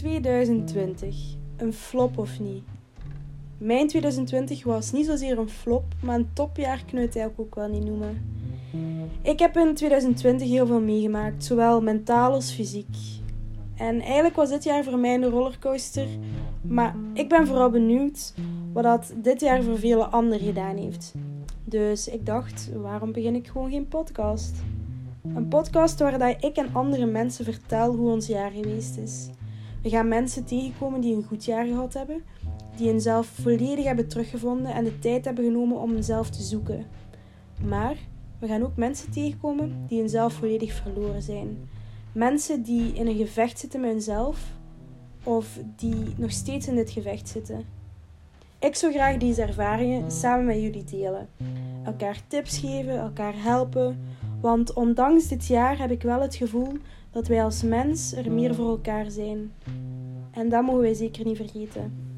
2020. Een flop of niet? Mijn 2020 was niet zozeer een flop, maar een topjaar kun je het eigenlijk ook wel niet noemen. Ik heb in 2020 heel veel meegemaakt, zowel mentaal als fysiek. En eigenlijk was dit jaar voor mij een rollercoaster, maar ik ben vooral benieuwd wat dat dit jaar voor vele anderen gedaan heeft. Dus ik dacht, waarom begin ik gewoon geen podcast? Een podcast waar ik en andere mensen vertel hoe ons jaar geweest is. We gaan mensen tegenkomen die een goed jaar gehad hebben, die hunzelf volledig hebben teruggevonden en de tijd hebben genomen om hunzelf te zoeken. Maar we gaan ook mensen tegenkomen die hunzelf volledig verloren zijn. Mensen die in een gevecht zitten met hunzelf of die nog steeds in dit gevecht zitten. Ik zou graag deze ervaringen samen met jullie delen. Elkaar tips geven, elkaar helpen. Want ondanks dit jaar heb ik wel het gevoel dat wij als mens er meer voor elkaar zijn. En dat mogen wij zeker niet vergeten.